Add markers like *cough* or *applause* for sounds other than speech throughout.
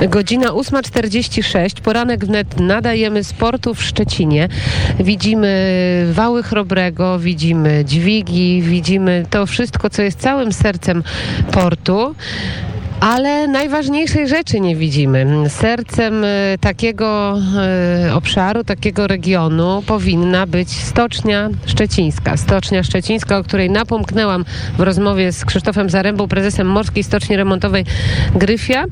Godzina 8.46, poranek wnet nadajemy sportu w Szczecinie. Widzimy wały chrobrego, widzimy dźwigi, widzimy to wszystko, co jest całym sercem portu. Ale najważniejszej rzeczy nie widzimy. Sercem e, takiego e, obszaru, takiego regionu powinna być Stocznia Szczecińska. Stocznia Szczecińska, o której napomknęłam w rozmowie z Krzysztofem Zarębą, prezesem Morskiej Stoczni Remontowej Gryfia.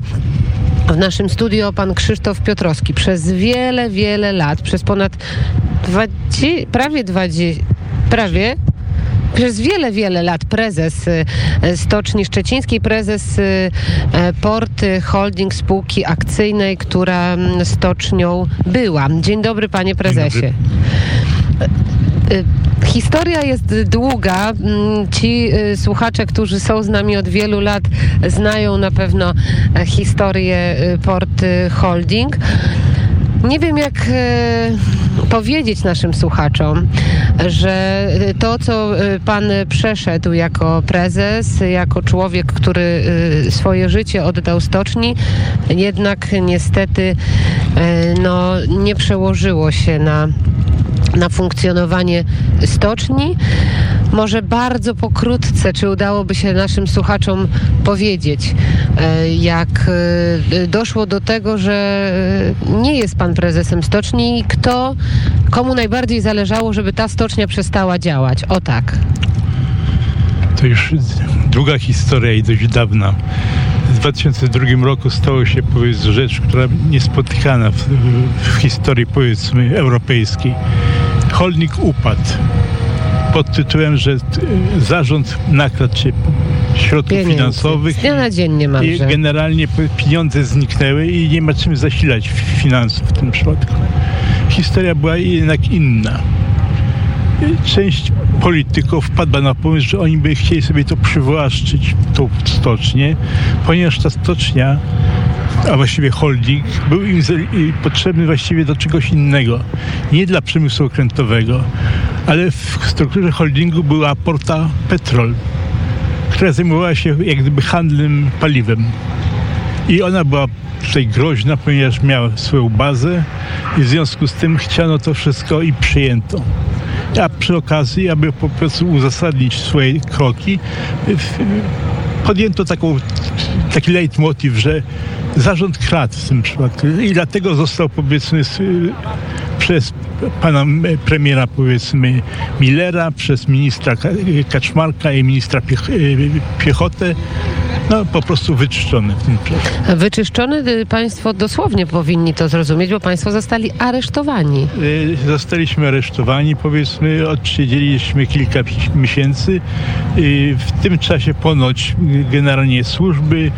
W naszym studio pan Krzysztof Piotrowski przez wiele, wiele lat, przez ponad 20, prawie 20, prawie przez wiele, wiele lat prezes y, Stoczni Szczecińskiej, prezes y, e, Porty Holding spółki akcyjnej, która mm, stocznią była. Dzień dobry panie prezesie. Y, Historia jest długa. Mm, Ci y, słuchacze, którzy są z nami od wielu lat, znają na pewno e, historię y, Porty Holding. Nie wiem, jak powiedzieć naszym słuchaczom, że to, co pan przeszedł jako prezes, jako człowiek, który swoje życie oddał stoczni, jednak niestety no, nie przełożyło się na na funkcjonowanie stoczni. Może bardzo pokrótce, czy udałoby się naszym słuchaczom powiedzieć, e, jak e, doszło do tego, że e, nie jest pan prezesem stoczni i kto, komu najbardziej zależało, żeby ta stocznia przestała działać? O tak. To już długa historia i dość dawna. W 2002 roku stało się powiedzmy rzecz, która niespotykana w, w historii powiedzmy europejskiej. Holnik upadł pod tytułem, że zarząd nakradł się środków Pieniędzy. finansowych Z dnia na dzień i niemalże. generalnie p- pieniądze zniknęły i nie ma czym zasilać finansów w tym przypadku. Historia była jednak inna. Część polityków wpadła na pomysł, że oni by chcieli sobie to przywłaszczyć, tą stocznię, ponieważ ta stocznia, a właściwie holding, był im potrzebny właściwie do czegoś innego. Nie dla przemysłu okrętowego, ale w strukturze holdingu była porta Petrol, która zajmowała się jak gdyby handlem paliwem. I ona była tutaj groźna, ponieważ miała swoją bazę i w związku z tym chciano to wszystko i przyjęto. A przy okazji, aby po prostu uzasadnić swoje kroki, podjęto taką, taki leitmotiv, że zarząd kradł w tym przypadku i dlatego został powiedzmy przez pana premiera powiedzmy Millera, przez ministra Ka- Kaczmarka i ministra piech, piechotę no po prostu wyczyszczony w tym przypadku. Wyczyszczony y, państwo dosłownie powinni to zrozumieć, bo państwo zostali aresztowani. Y, Zostaliśmy aresztowani, powiedzmy, odsiedzieliśmy kilka miesięcy. Y, W tym czasie ponoć generalnie służby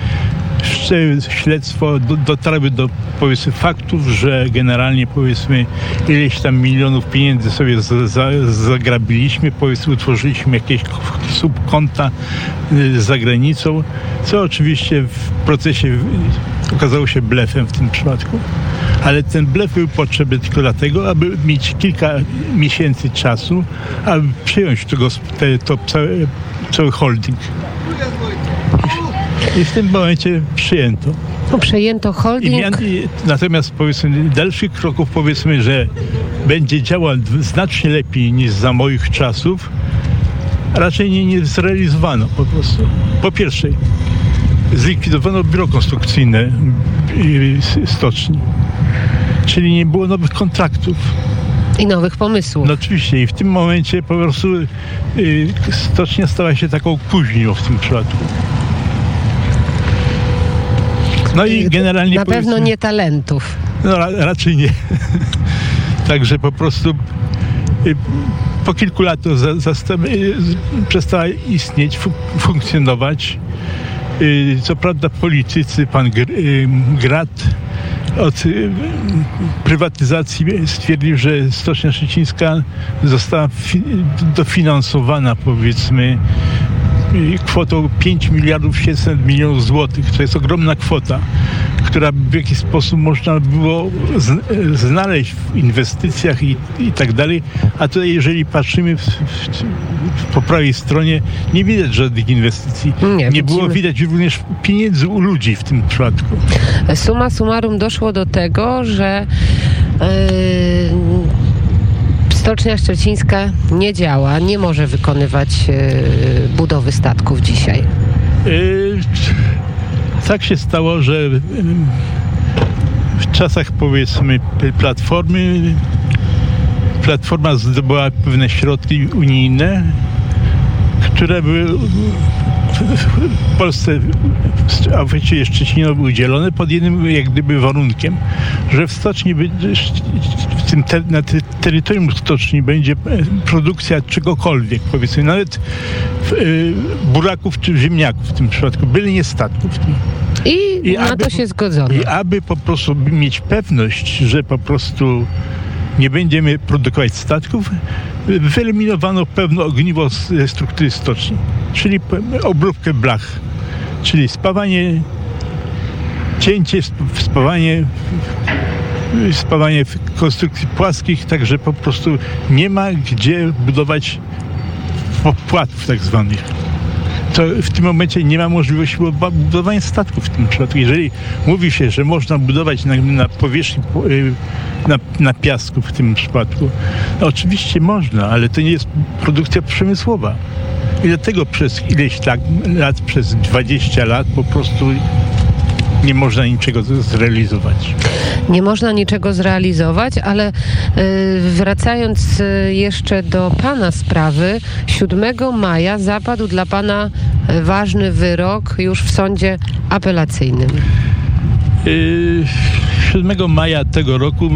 śledztwo, do, dotarły do powiedzmy faktów, że generalnie powiedzmy ileś tam milionów pieniędzy sobie za, za, zagrabiliśmy, powiedzmy utworzyliśmy jakieś subkonta y, za granicą, co oczywiście w procesie okazało się blefem w tym przypadku. Ale ten blef był potrzebny tylko dlatego, aby mieć kilka miesięcy czasu, aby przyjąć tego, te, to cały, cały holding. I w tym momencie przyjęto. No, przejęto I holding. mian, i, natomiast powiedzmy dalszych kroków powiedzmy, że będzie działał znacznie lepiej niż za moich czasów, raczej nie, nie zrealizowano po prostu. Po pierwsze, zlikwidowano biuro konstrukcyjne stoczni, czyli nie było nowych kontraktów. I nowych pomysłów. No oczywiście i w tym momencie po prostu y, stocznia stała się taką kuźnią w tym przypadku. No i generalnie Na pewno nie talentów. no ra, raczej nie. *laughs* Także po prostu y, po kilku latach za, y, przestała istnieć, fu, funkcjonować. Y, Co prawda politycy, pan Gr, y, Grat od y, prywatyzacji stwierdził, że Stocznia Szczecińska została fi, dofinansowana powiedzmy kwotą 5 miliardów 700 milionów złotych. To jest ogromna kwota, która w jakiś sposób można było znaleźć w inwestycjach i, i tak dalej. A tutaj jeżeli patrzymy w, w, po prawej stronie, nie widać żadnych inwestycji. Nie, nie było widać również pieniędzy u ludzi w tym przypadku. Suma summarum doszło do tego, że yy Stocznia Szczecińska nie działa, nie może wykonywać e, budowy statków dzisiaj. Yy, tak się stało, że w czasach powiedzmy Platformy Platforma zdobyła pewne środki unijne, które były w *laughs* Polsce, a właściwie Szczecinowi udzielone pod jednym jak gdyby warunkiem, że w stoczni, w tym te, na te, terytorium stoczni będzie produkcja czegokolwiek, powiedzmy, nawet y, buraków czy ziemniaków w tym przypadku, byli nie statków. I, I na aby, to się zgodzono. I aby po prostu mieć pewność, że po prostu nie będziemy produkować statków, wyeliminowano pewne ogniwo z struktury stoczni, czyli obróbkę blach, czyli spawanie, cięcie, spawanie spawanie konstrukcji płaskich, także po prostu nie ma gdzie budować płatów tak zwanych. To w tym momencie nie ma możliwości budowania statków w tym przypadku. Jeżeli mówi się, że można budować na, na powierzchni y, na, na piasku w tym przypadku. No, oczywiście można, ale to nie jest produkcja przemysłowa. I dlatego przez ileś lat, lat przez 20 lat po prostu nie można niczego zrealizować. Nie można niczego zrealizować, ale y, wracając y, jeszcze do Pana sprawy, 7 maja zapadł dla Pana ważny wyrok już w sądzie apelacyjnym. 7 maja tego roku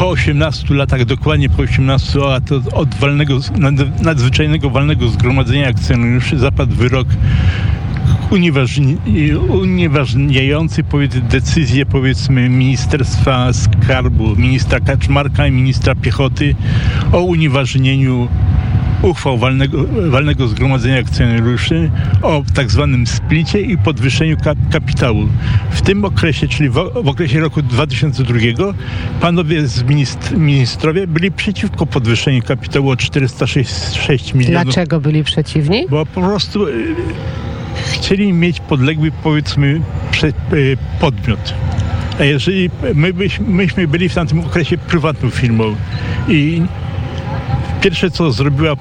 po 18 latach, dokładnie po 18 latach od walnego, nadzwyczajnego walnego zgromadzenia akcjonariuszy zapadł wyrok unieważni, unieważniający powiedzmy, decyzję powiedzmy Ministerstwa Skarbu, ministra Kaczmarka i ministra Piechoty o unieważnieniu uchwał walnego, walnego zgromadzenia akcjonariuszy o tak zwanym splicie i podwyższeniu kap kapitału. W tym okresie, czyli w, w, okresie roku 2002 panowie z ministr, ministrowie byli przeciwko podwyższeniu kapitału o 406 milionów. Dlaczego byli przeciwni? Bo po prostu y, chcieli mieć podległy powiedzmy prze, y, podmiot. A jeżeli my byśmy, myśmy byli w tamtym okresie prywatną firmą i Pierwsze, co zrobiła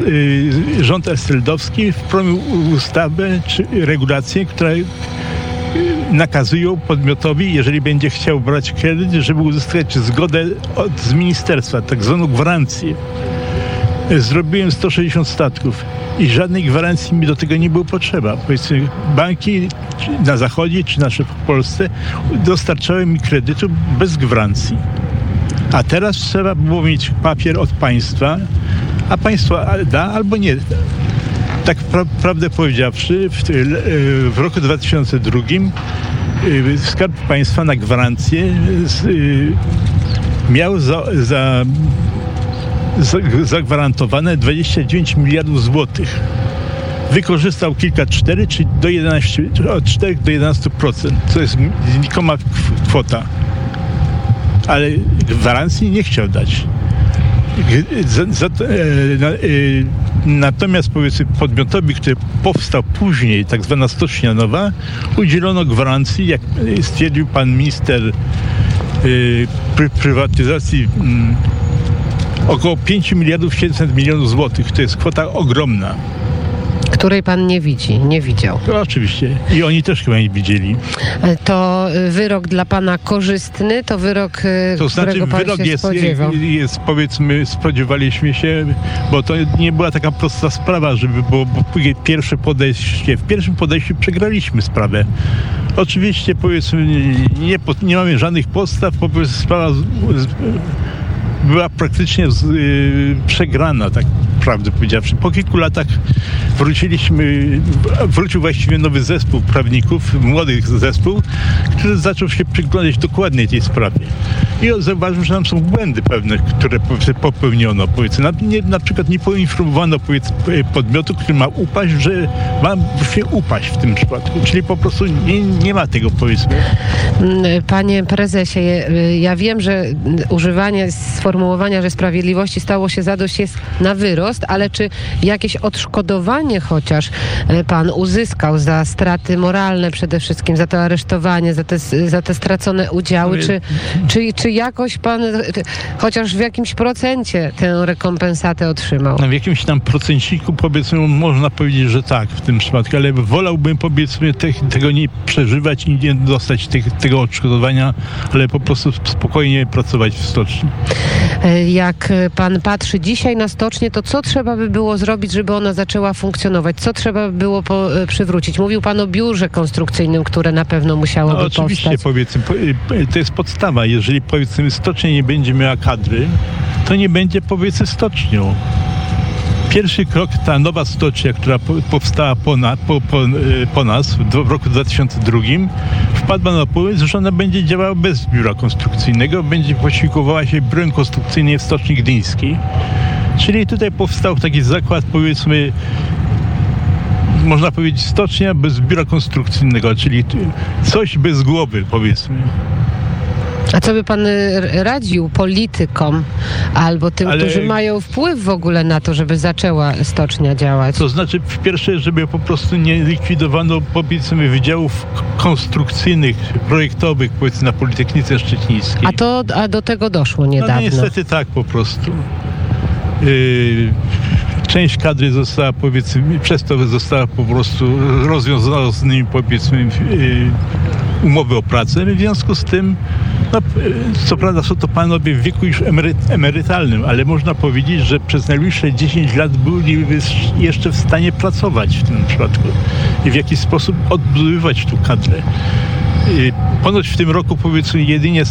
y, rząd Eseldowski, wprowadził ustawę czy regulacje, które y, nakazują podmiotowi, jeżeli będzie chciał brać kredyt, żeby uzyskać zgodę od, z ministerstwa, tak zwaną gwarancję. Zrobiłem 160 statków i żadnej gwarancji mi do tego nie było potrzeba. Powiedzmy, banki na zachodzie czy nasze w Polsce dostarczały mi kredytu bez gwarancji. A teraz trzeba było mieć papier od państwa, a państwo da albo nie. Tak pra prawdę powiedziawszy, w, w, roku 2002 y, Skarb Państwa na gwarancję y, miał za, za, za, zagwarantowane 29 miliardów złotych. Wykorzystał kilka cztery, czyli do 11, od 4 do 11%, co jest znikoma kwota ale gwarancji nie chciał dać. E, e, natomiast powiedzmy podmiotowi, który powstał później, tak zwana Stocznia Nowa, udzielono gwarancji, jak stwierdził pan minister e, pry, prywatyzacji, mm, około 5 miliardów 700 milionów złotych. To jest kwota ogromna której pan nie widzi, nie widział. To oczywiście. I oni też chyba nie widzieli. E, to e, wyrok dla pana korzystny, to wyrok, e, to znaczy, którego pan wyrok się jest, spodziewał. jest, powiedzmy, spodziewaliśmy się, bo to nie była taka prosta sprawa, żeby było pierwsze podejście. W pierwszym podejściu przegraliśmy sprawę. Oczywiście, powiedzmy, nie, nie mamy żadnych podstaw, po prostu sprawa z, z, była praktycznie z, y, przegrana, tak prawdę powiedziawszy. Po kilku latach wróciliśmy, wrócił właściwie nowy zespół prawników, młodych zespół, który zaczął się przyglądać dokładnie tej sprawie. I zauważył, że tam są błędy pewne, które popełniono. Powiedzmy. Na, nie, na przykład nie poinformowano powiedzmy, podmiotu, który ma upaść, że ma się upaść w tym przypadku. Czyli po prostu nie, nie ma tego powiedzmy. Panie prezesie, ja wiem, że używanie sformułowania, że sprawiedliwości stało się zadość jest na wyrost, ale czy jakieś odszkodowanie chociaż e, pan uzyskał za straty moralne przede wszystkim, za to aresztowanie, za te, za te stracone udziały, czy, czy, czy jakoś pan e, chociaż w jakimś procencie tę rekompensatę otrzymał? W jakimś tam procenciku powiedzmy można powiedzieć, że tak w tym przypadku, ale wolałbym powiedzmy te, tego nie przeżywać i nie dostać te, tego odszkodowania, ale po prostu spokojnie pracować w stoczni. E, jak pan patrzy dzisiaj na stocznię, to co trzeba by było zrobić, żeby ona zaczęła funkcjonować? Co trzeba by było po, e, przywrócić? Mówił pan o biurze konstrukcyjnym, które na pewno musiałoby no, oczywiście, powstać. powiedzmy, e, to jest podstawa. Jeżeli powiedzmy stocznia nie będzie miała kadry, to nie będzie powiedzmy stocznią. Pierwszy krok, ta nowa stocznia, która powstała po, na, po, po, po nas w, roku 2002, wpadła na pomysł, że ona będzie działała bez biura konstrukcyjnego, będzie posiłkowała się biurem konstrukcyjnym w Stoczni Gdyńskiej. Czyli tutaj powstał taki zakład, powiedzmy, można powiedzieć, stocznia bez biura konstrukcyjnego, czyli coś bez głowy, powiedzmy. A co by pan radził politykom albo tym, Ale... którzy mają wpływ w ogóle na to, żeby zaczęła stocznia działać? To znaczy, w pierwsze, żeby po prostu nie likwidowano powiedzmy wydziałów konstrukcyjnych, projektowych, powiedzmy na Politechnice Szczecińskiej. A to a do tego doszło niedawno? No, niestety tak po prostu. Yy, część kadry została powiedzmy, przez to została po prostu rozwiązana z nimi powiedzmy yy, umowy o pracę. W związku z tym, no, co prawda są to panowie w wieku już emerytalnym, ale można powiedzieć, że przez najbliższe 10 lat byli jeszcze w stanie pracować w tym przypadku i w jakiś sposób odbudowywać tu kadrę. Ponoć w tym roku powiedzmy jedynie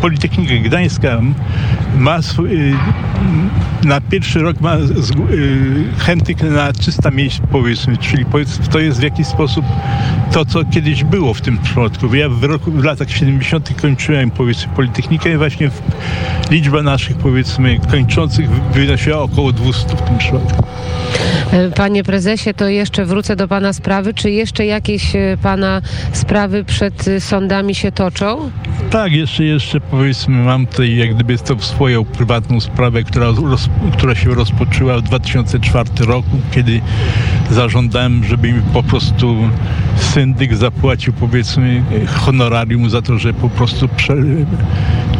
Politechnika Gdańska ma swój, na pierwszy rok ma chętnych na 300 miejsc powiedzmy, czyli to jest w jakiś sposób to, co kiedyś było w tym przypadku. Ja w, roku, w latach 70. kończyłem powiedzmy Politechnikę i właśnie liczba naszych powiedzmy kończących wynosiła około 200 w tym przypadku. Panie prezesie, to jeszcze wrócę do pana sprawy. Czy jeszcze jakieś e, pana sprawy przed e, sądami się toczą? Tak, jeszcze, jeszcze powiedzmy mam tutaj jak gdyby to swoją prywatną sprawę, która, roz, która się rozpoczęła w 2004 roku, kiedy zażądałem, żeby mi po prostu syndyk zapłacił powiedzmy honorarium za to, że po prostu prze,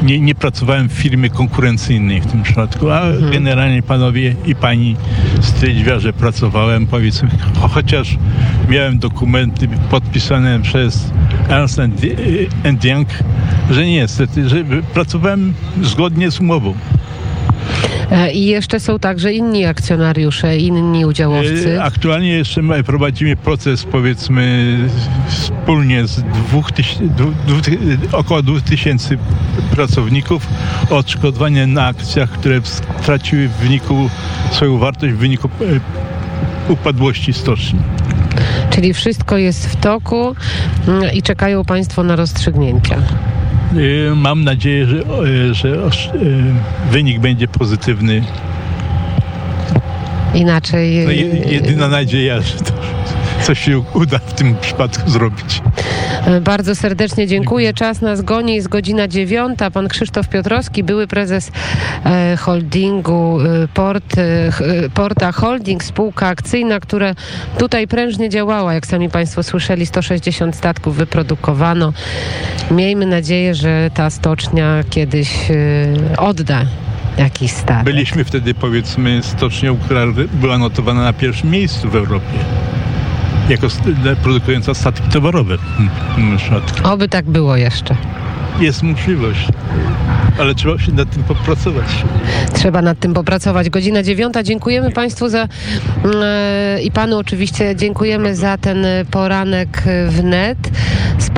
nie, nie, pracowałem w firmie konkurencyjnej w tym przypadku, a mhm. generalnie panowie i pani stwierdziła, że pracowałem powiedzmy, chociaż miałem dokumenty podpisane przez Ernst Young, że niestety, że pracowałem zgodnie z umową. E, I jeszcze są także inni akcjonariusze, inni udziałowcy. E, aktualnie jeszcze prowadzimy proces powiedzmy wspólnie z dwóch dwóch, około 2000 pracowników o odszkodowanie na akcjach, które straciły w wyniku swoją wartość w wyniku e, upadłości stoczni. Czyli wszystko jest w toku mm, i czekają Państwo na rozstrzygnięcia. Y, mam nadzieję, że, że y, wynik będzie pozytywny. Inaczej. No, jedyna nadzieja, że to coś się uda w tym przypadku zrobić. E, bardzo serdecznie dziękuję. Czas nas goni, jest godzina dziewiąta. Pan Krzysztof Piotrowski, były prezes e, holdingu e, Port, Porta Holding, spółka akcyjna, która tutaj prężnie działała. Jak sami Państwo słyszeli, 160 statków wyprodukowano. Miejmy nadzieję, że ta stocznia kiedyś odda jakiś statek. Byliśmy wtedy powiedzmy stocznią, która była notowana na pierwszym miejscu w Europie jako produkująca statki towarowe. Oby tak było jeszcze. Jest możliwość. Ale trzeba się nad tym popracować. Trzeba nad tym popracować. Godzina dziewiąta. Dziękujemy Państwu za e, i Panu oczywiście dziękujemy za ten poranek wnet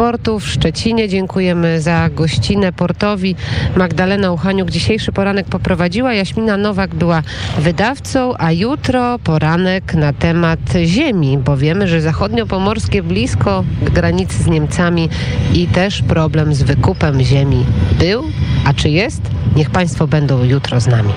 sportu w Szczecinie. Dziękujemy za gościnę portowi. Magdalena Uchaniuk dzisiejszy poranek poprowadziła. Jaśmina Nowak była wydawcą, a jutro poranek na temat ziemi, bo wiemy, że zachodniopomorskie blisko granicy z Niemcami i też problem z wykupem ziemi był, a czy jest? Niech Państwo będą jutro z nami.